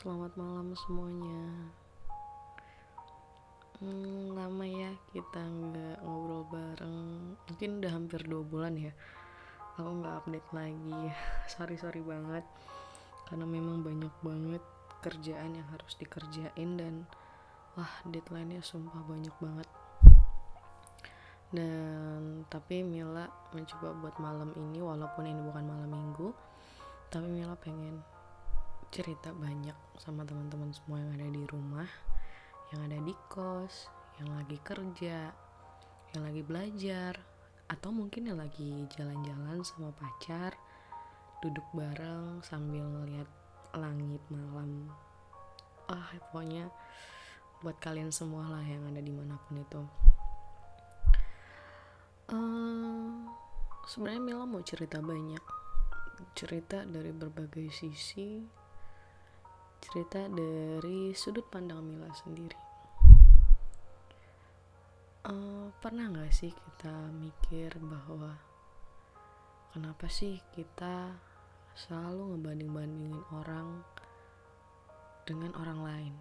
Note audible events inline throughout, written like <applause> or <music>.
selamat malam semuanya. Hmm, lama ya kita nggak ngobrol bareng. Mungkin udah hampir dua bulan ya. Aku nggak update lagi. <laughs> sorry sorry banget. Karena memang banyak banget kerjaan yang harus dikerjain dan wah deadline-nya sumpah banyak banget. Dan tapi Mila mencoba buat malam ini walaupun ini bukan malam minggu, tapi Mila pengen cerita banyak sama teman-teman semua yang ada di rumah, yang ada di kos, yang lagi kerja, yang lagi belajar, atau mungkin yang lagi jalan-jalan sama pacar, duduk bareng sambil ngeliat langit malam. Ah, pokoknya buat kalian semua lah yang ada di mana pun itu. Uh, Sebenarnya Mila mau cerita banyak, cerita dari berbagai sisi, cerita dari sudut pandang Mila sendiri. Uh, pernah nggak sih kita mikir bahwa kenapa sih kita selalu ngebanding-bandingin orang dengan orang lain?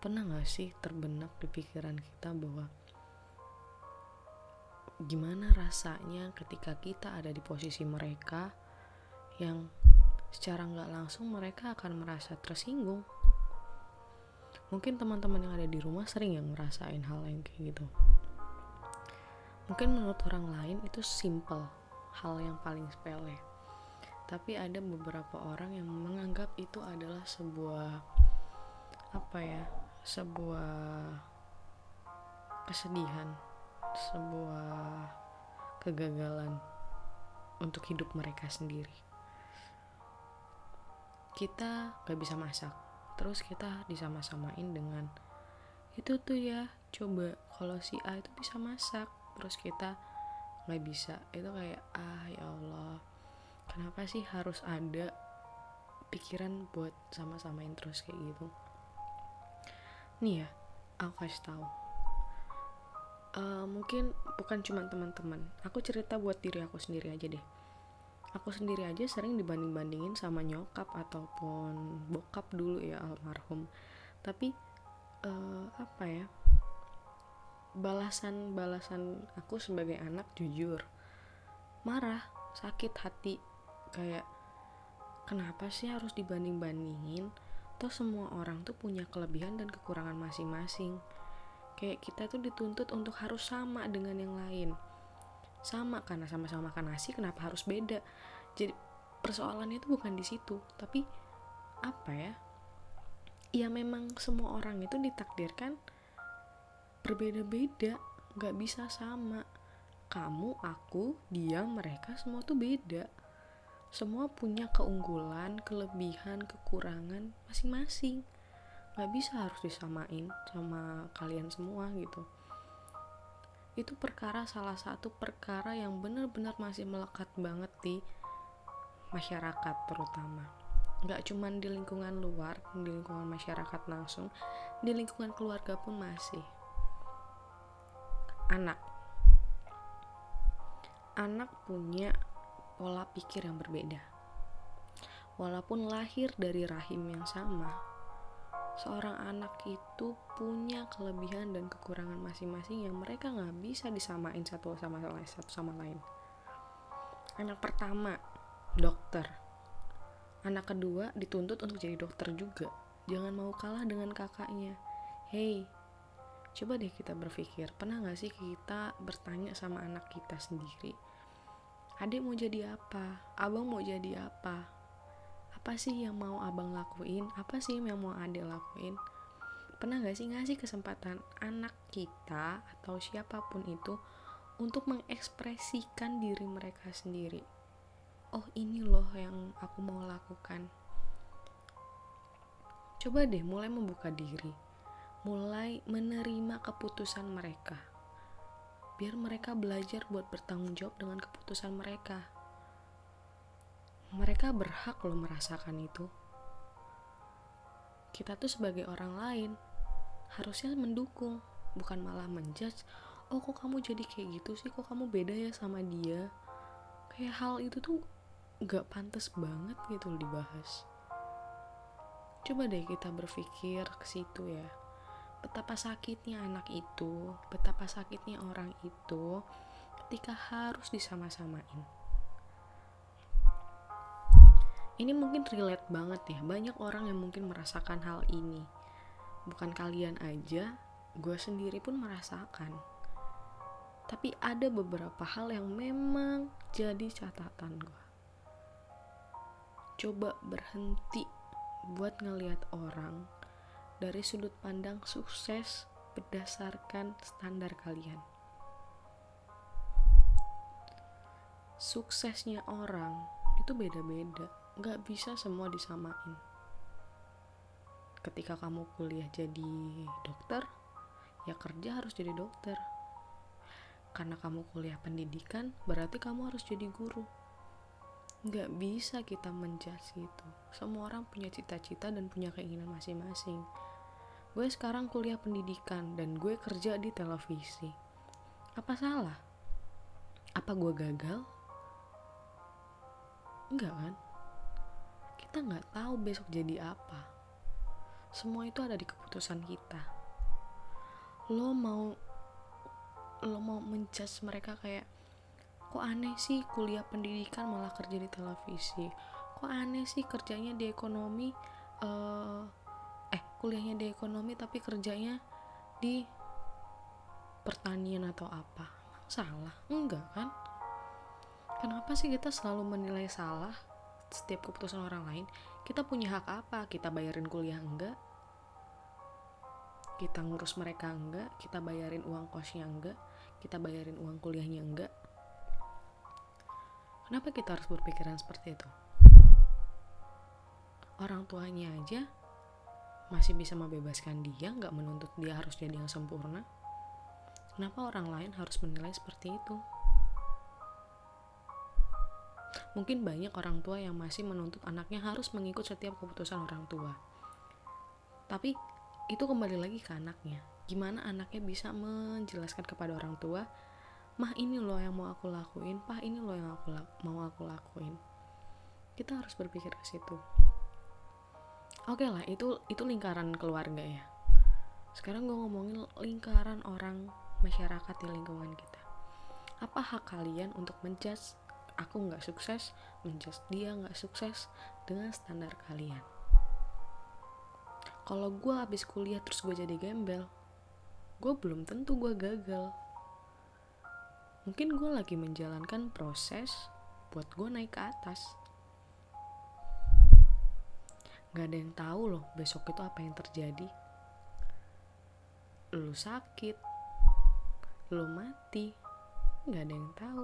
Pernah nggak sih terbenak di pikiran kita bahwa gimana rasanya ketika kita ada di posisi mereka yang secara nggak langsung mereka akan merasa tersinggung. Mungkin teman-teman yang ada di rumah sering yang ngerasain hal yang kayak gitu. Mungkin menurut orang lain itu simple, hal yang paling sepele. Tapi ada beberapa orang yang menganggap itu adalah sebuah apa ya, sebuah kesedihan sebuah kegagalan untuk hidup mereka sendiri. Kita gak bisa masak, terus kita disama-samain dengan itu tuh ya, coba kalau si A itu bisa masak, terus kita gak bisa. Itu kayak ah ya Allah, kenapa sih harus ada pikiran buat sama-samain terus? Kayak gitu? Nih ya, aku kasih tahu. Uh, mungkin bukan cuma teman-teman. Aku cerita buat diri aku sendiri aja deh aku sendiri aja sering dibanding-bandingin sama nyokap ataupun bokap dulu ya almarhum. Tapi uh, apa ya balasan-balasan aku sebagai anak jujur marah sakit hati. Kayak kenapa sih harus dibanding-bandingin? Toh semua orang tuh punya kelebihan dan kekurangan masing-masing. Kayak kita tuh dituntut untuk harus sama dengan yang lain sama karena sama-sama makan nasi kenapa harus beda? Jadi persoalannya itu bukan di situ tapi apa ya? Ya memang semua orang itu ditakdirkan berbeda-beda nggak bisa sama. Kamu aku dia mereka semua tuh beda. Semua punya keunggulan kelebihan kekurangan masing-masing. Nggak bisa harus disamain sama kalian semua gitu itu perkara salah satu perkara yang benar-benar masih melekat banget di masyarakat terutama. Nggak cuman di lingkungan luar di lingkungan masyarakat langsung di lingkungan keluarga pun masih. Anak. Anak punya pola pikir yang berbeda. Walaupun lahir dari rahim yang sama seorang anak itu punya kelebihan dan kekurangan masing-masing yang mereka nggak bisa disamain satu sama lain satu sama lain. Anak pertama dokter. Anak kedua dituntut untuk jadi dokter juga. Jangan mau kalah dengan kakaknya. Hey coba deh kita berpikir pernah nggak sih kita bertanya sama anak kita sendiri? Adik mau jadi apa? Abang mau jadi apa apa sih yang mau abang lakuin? Apa sih yang mau adek lakuin? Pernah gak sih ngasih kesempatan anak kita atau siapa pun itu untuk mengekspresikan diri mereka sendiri? Oh ini loh yang aku mau lakukan. Coba deh mulai membuka diri. Mulai menerima keputusan mereka. Biar mereka belajar buat bertanggung jawab dengan keputusan mereka mereka berhak loh merasakan itu. Kita tuh sebagai orang lain harusnya mendukung, bukan malah menjudge. Oh kok kamu jadi kayak gitu sih? Kok kamu beda ya sama dia? Kayak hal itu tuh gak pantas banget gitu dibahas. coba deh kita berpikir ke situ ya betapa sakitnya anak itu betapa sakitnya orang itu ketika harus disama-samain ini mungkin relate banget ya banyak orang yang mungkin merasakan hal ini. Bukan kalian aja gue sendiri pun merasakan. Tapi ada beberapa hal yang memang jadi catatan gue coba berhenti buat ngelihat orang dari sudut pandang sukses berdasarkan standar kalian. Suksesnya orang itu beda-beda nggak bisa semua disamain. Ketika kamu kuliah jadi dokter ya kerja harus jadi dokter. Karena kamu kuliah pendidikan berarti kamu harus jadi guru. Nggak bisa kita menjudge itu semua orang punya cita-cita dan punya keinginan masing-masing. Gue sekarang kuliah pendidikan dan gue kerja di televisi. Apa salah? Apa gue gagal? Enggak kan kita nggak tahu besok jadi apa. Semua itu ada di keputusan kita. Lo mau lo mau menjudge mereka kayak kok aneh sih kuliah pendidikan malah kerja di televisi? Kok aneh sih kerjanya di ekonomi uh, eh kuliahnya di ekonomi tapi kerjanya di pertanian atau apa? Salah enggak kan? Kenapa sih kita selalu menilai salah setiap keputusan orang lain kita punya hak apa? Kita bayarin kuliah enggak? Kita ngurus mereka enggak? Kita bayarin uang kosnya enggak? Kita bayarin uang kuliahnya enggak? Kenapa kita harus berpikiran seperti itu? Orang tuanya aja masih bisa membebaskan dia nggak menuntut dia harus jadi yang sempurna. Kenapa orang lain harus menilai seperti itu Mungkin banyak orang tua yang masih menuntut anaknya harus mengikut setiap keputusan orang tua. Tapi itu kembali lagi ke anaknya. Gimana anaknya bisa menjelaskan kepada orang tua, "Mah, ini loh yang mau aku lakuin, Pah, ini loh yang aku mau aku lakuin." Kita harus berpikir ke situ. Oke okay lah, itu itu lingkaran keluarga ya. Sekarang gue ngomongin lingkaran orang masyarakat di lingkungan kita. Apa hak kalian untuk menjudge aku nggak sukses menjudge dia nggak sukses dengan standar kalian. Kalau gue habis kuliah terus gue jadi gembel gue belum tentu gue gagal. Mungkin gue lagi menjalankan proses buat gue naik ke atas. Gak ada yang tahu loh besok itu apa yang terjadi. Lu sakit lu mati Gak ada yang tahu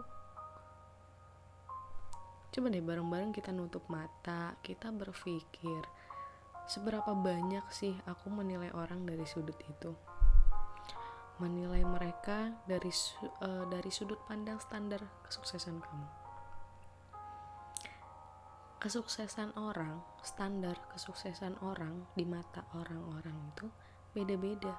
Coba deh bareng-bareng kita nutup mata, kita berpikir seberapa banyak sih aku menilai orang dari sudut itu. Menilai mereka dari uh, dari sudut pandang standar kesuksesan kamu. Kesuksesan orang, standar kesuksesan orang di mata orang-orang itu beda-beda.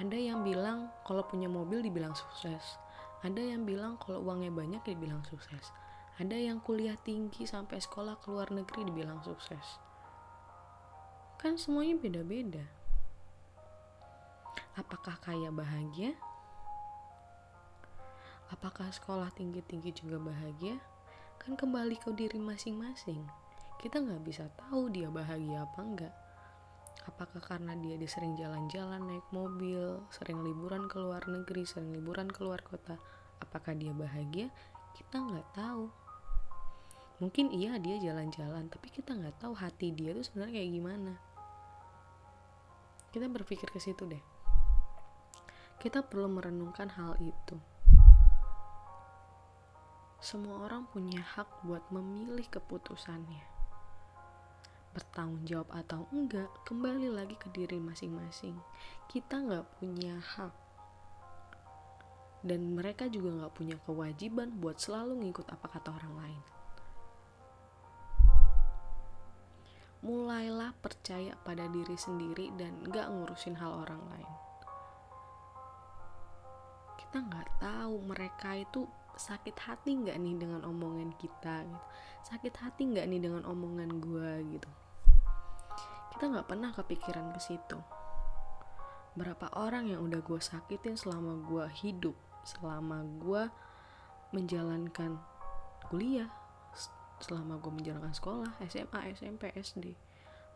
Ada yang bilang kalau punya mobil dibilang sukses. Ada yang bilang kalau uangnya banyak dibilang sukses ada yang kuliah tinggi sampai sekolah ke luar negeri dibilang sukses. Kan semuanya beda-beda. Apakah kaya bahagia? Apakah sekolah tinggi-tinggi juga bahagia? Kan kembali ke diri masing-masing. Kita nggak bisa tahu dia bahagia apa enggak. Apakah karena dia sering jalan-jalan naik mobil, sering liburan ke luar negeri, sering liburan ke luar kota, apakah dia bahagia? Kita nggak tahu mungkin iya dia jalan-jalan tapi kita nggak tahu hati dia tuh sebenarnya kayak gimana. Kita berpikir ke situ deh. Kita perlu merenungkan hal itu. Semua orang punya hak buat memilih keputusannya. Bertanggung jawab atau enggak kembali lagi ke diri masing-masing. Kita nggak punya hak. Dan mereka juga nggak punya kewajiban buat selalu ngikut apa kata orang lain mulailah percaya pada diri sendiri dan gak ngurusin hal orang lain. Kita gak tahu mereka itu sakit hati gak nih dengan omongan kita gitu. Sakit hati gak nih dengan omongan gue gitu. kita nggak pernah kepikiran ke situ berapa orang yang udah gue sakitin selama gue hidup selama gue menjalankan kuliah selama gue menjalankan sekolah SMA SMP SD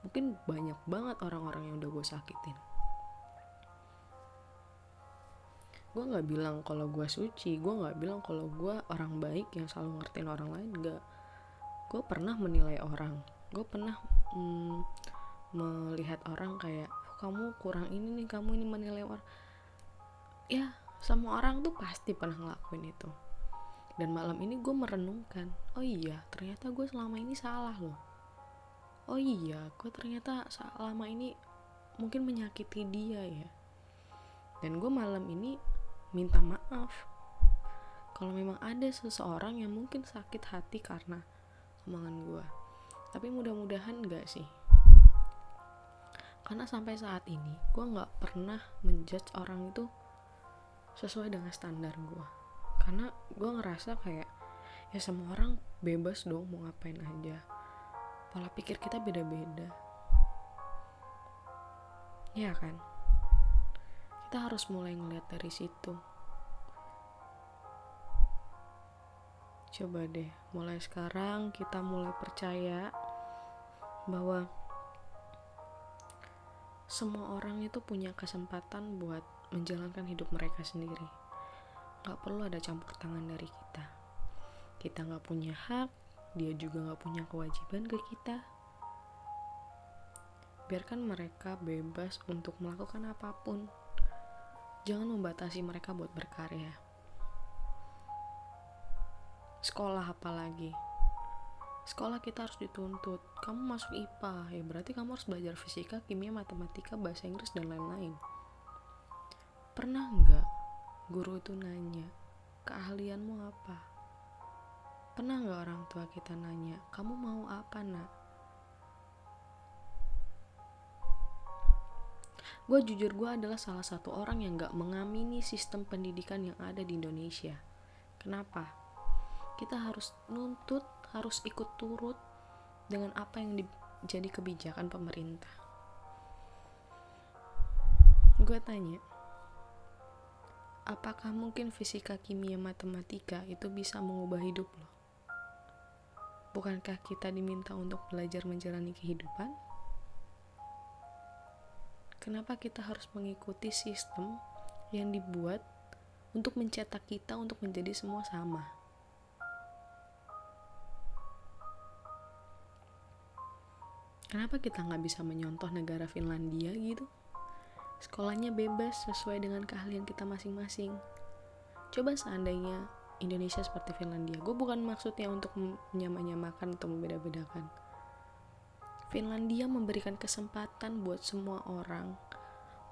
mungkin banyak banget orang-orang yang udah gue sakitin. Gue nggak bilang kalau gue suci gue nggak bilang kalau gue orang baik yang selalu ngertiin orang lain nggak. Gue pernah menilai orang gue pernah mm, melihat orang kayak kamu kurang ini nih kamu ini menilai orang. Ya semua orang tuh pasti pernah ngelakuin itu dan malam ini gue merenungkan oh iya ternyata gue selama ini salah loh. Oh iya gue ternyata selama ini mungkin menyakiti dia ya. Dan gue malam ini minta maaf. Kalau memang ada seseorang yang mungkin sakit hati karena omongan gue tapi mudah-mudahan enggak sih. Karena sampai saat ini gue nggak pernah menjudge orang itu sesuai dengan standar gue karena gue ngerasa kayak ya semua orang bebas dong mau ngapain aja. Pola pikir kita beda-beda. Ya kan? Kita harus mulai ngeliat dari situ. Coba deh mulai sekarang kita mulai percaya bahwa semua orang itu punya kesempatan buat menjalankan hidup mereka sendiri. Gak perlu ada campur tangan dari kita. Kita gak punya hak, dia juga gak punya kewajiban ke kita. Biarkan mereka bebas untuk melakukan apa pun. Jangan membatasi mereka buat berkarya. Sekolah apalagi sekolah kita harus dituntut kamu masuk IPA ya berarti kamu harus belajar fisika kimia matematika bahasa Inggris dan lain-lain pernah nggak guru itu nanya keahlianmu apa? Pernah nggak orang tua kita nanya kamu mau apa nak? Gue jujur gue adalah salah satu orang yang gak mengamini sistem pendidikan yang ada di Indonesia. Kenapa? Kita harus nuntut harus ikut turut dengan apa yang jadi kebijakan pemerintah. Gue tanya, apakah mungkin fisika, kimia, matematika itu bisa mengubah hidup lo? Bukankah kita diminta untuk belajar menjalani kehidupan? Kenapa kita harus mengikuti sistem yang dibuat untuk mencetak kita untuk menjadi semua sama? Kenapa kita nggak bisa menyontoh negara Finlandia gitu? Sekolahnya bebas sesuai dengan keahlian kita masing-masing. Coba seandainya Indonesia seperti Finlandia. Gue bukan maksudnya untuk menyamakan atau membeda-bedakan. Finlandia memberikan kesempatan buat semua orang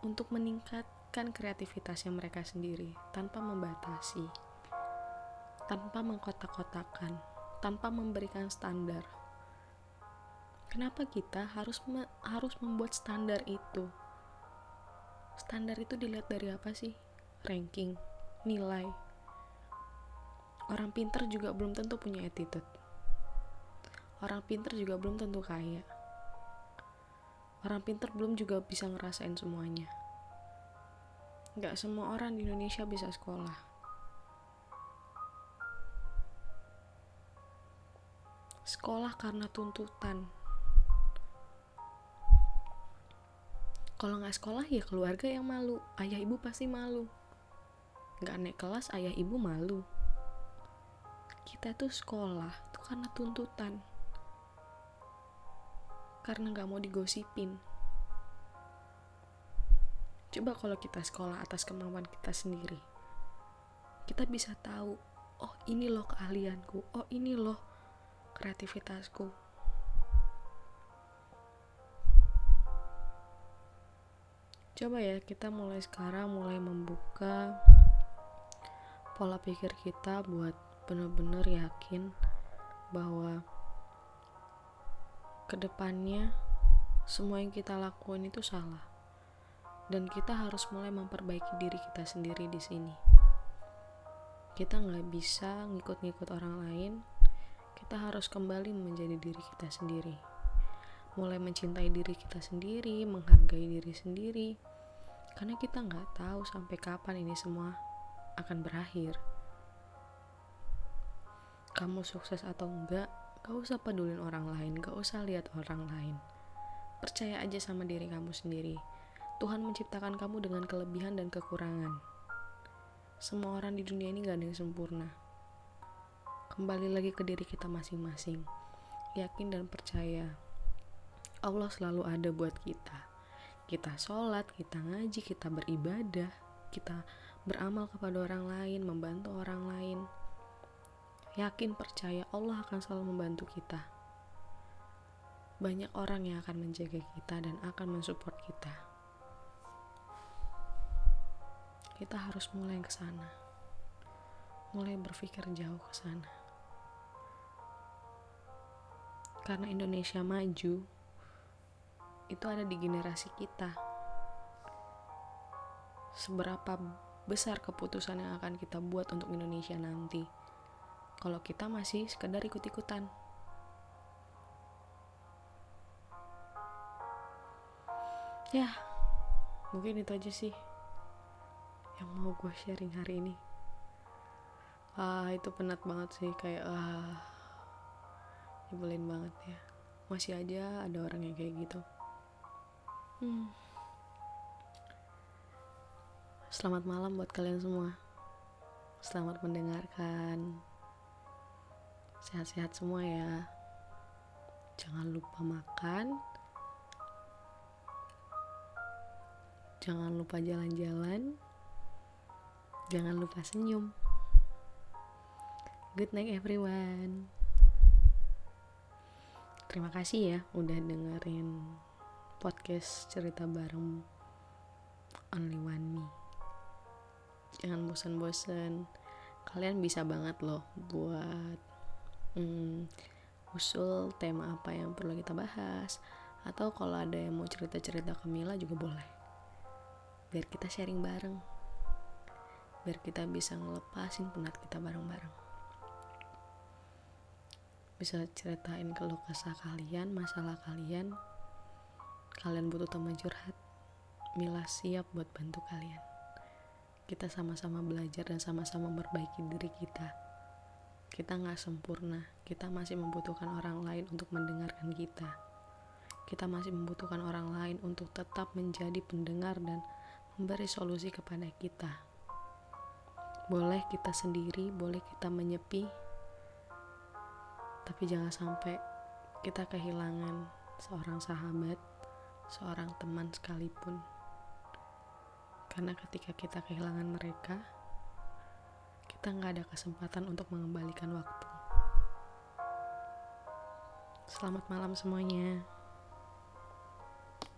untuk meningkatkan kreativitasnya mereka sendiri tanpa membatasi, tanpa mengkotak-kotakan, tanpa memberikan standar Kenapa kita harus me harus membuat standar itu? Standar itu dilihat dari apa sih? Ranking, nilai. Orang pinter juga belum tentu punya attitude. Orang pinter juga belum tentu kaya. Orang pinter belum juga bisa ngerasain semuanya. Gak semua orang di Indonesia bisa sekolah. Sekolah karena tuntutan, kalau nggak sekolah ya keluarga yang malu. Ayah ibu pasti malu. Nggak naik kelas ayah ibu malu. Kita tuh sekolah tuh karena tuntutan. Karena nggak mau digosipin. Coba kalau kita sekolah atas kemauan kita sendiri kita bisa tahu oh ini loh keahlianku. Oh ini loh kreativitasku coba ya kita mulai sekarang mulai membuka pola pikir kita buat bener-bener yakin bahwa ke depannya semua yang kita lakuin itu salah dan kita harus mulai memperbaiki diri kita sendiri di sini kita nggak bisa ngikut-ngikut orang lain kita harus kembali menjadi diri kita sendiri mulai mencintai diri kita sendiri, menghargai diri sendiri. Karena kita nggak tahu sampai kapan ini semua akan berakhir. Kamu sukses atau enggak, gak usah pedulin orang lain, gak usah lihat orang lain. Percaya aja sama diri kamu sendiri. Tuhan menciptakan kamu dengan kelebihan dan kekurangan. Semua orang di dunia ini gak ada yang sempurna. Kembali lagi ke diri kita masing-masing. Yakin dan percaya Allah selalu ada buat kita. Kita sholat, kita ngaji, kita beribadah, kita beramal kepada orang lain, membantu orang lain. Yakin percaya Allah akan selalu membantu kita. Banyak orang yang akan menjaga kita dan akan mensupport kita. Kita harus mulai ke sana. Mulai berpikir jauh ke sana. Karena Indonesia maju, itu ada di generasi kita. Seberapa besar keputusan yang akan kita buat untuk Indonesia nanti. Kalau kita masih sekedar ikut-ikutan. Ya, mungkin itu aja sih yang mau gue sharing hari ini. Ah, itu penat banget sih kayak ah nyebelin banget ya. Masih aja ada orang yang kayak gitu. Hmm. Selamat malam buat kalian semua. Selamat mendengarkan. Sehat-sehat semua ya. Jangan lupa makan. Jangan lupa jalan-jalan. Jangan lupa senyum. Good night everyone. Terima kasih ya udah dengerin podcast cerita bareng Only One Me. Jangan bosan-bosan. Kalian bisa banget loh buat hmm, usul tema apa yang perlu kita bahas. Atau kalau ada yang mau cerita-cerita ke Mila juga boleh. Biar kita sharing bareng. Biar kita bisa ngelepasin penat kita bareng-bareng. Bisa ceritain keluh kesah kalian, masalah kalian, kalian butuh teman curhat, Mila siap buat bantu kalian. Kita sama-sama belajar dan sama-sama memperbaiki diri kita. Kita nggak sempurna, kita masih membutuhkan orang lain untuk mendengarkan kita. Kita masih membutuhkan orang lain untuk tetap menjadi pendengar dan memberi solusi kepada kita. Boleh kita sendiri, boleh kita menyepi, tapi jangan sampai kita kehilangan seorang sahabat seorang teman sekalipun. Karena ketika kita kehilangan mereka, kita nggak ada kesempatan untuk mengembalikan waktu. Selamat malam semuanya.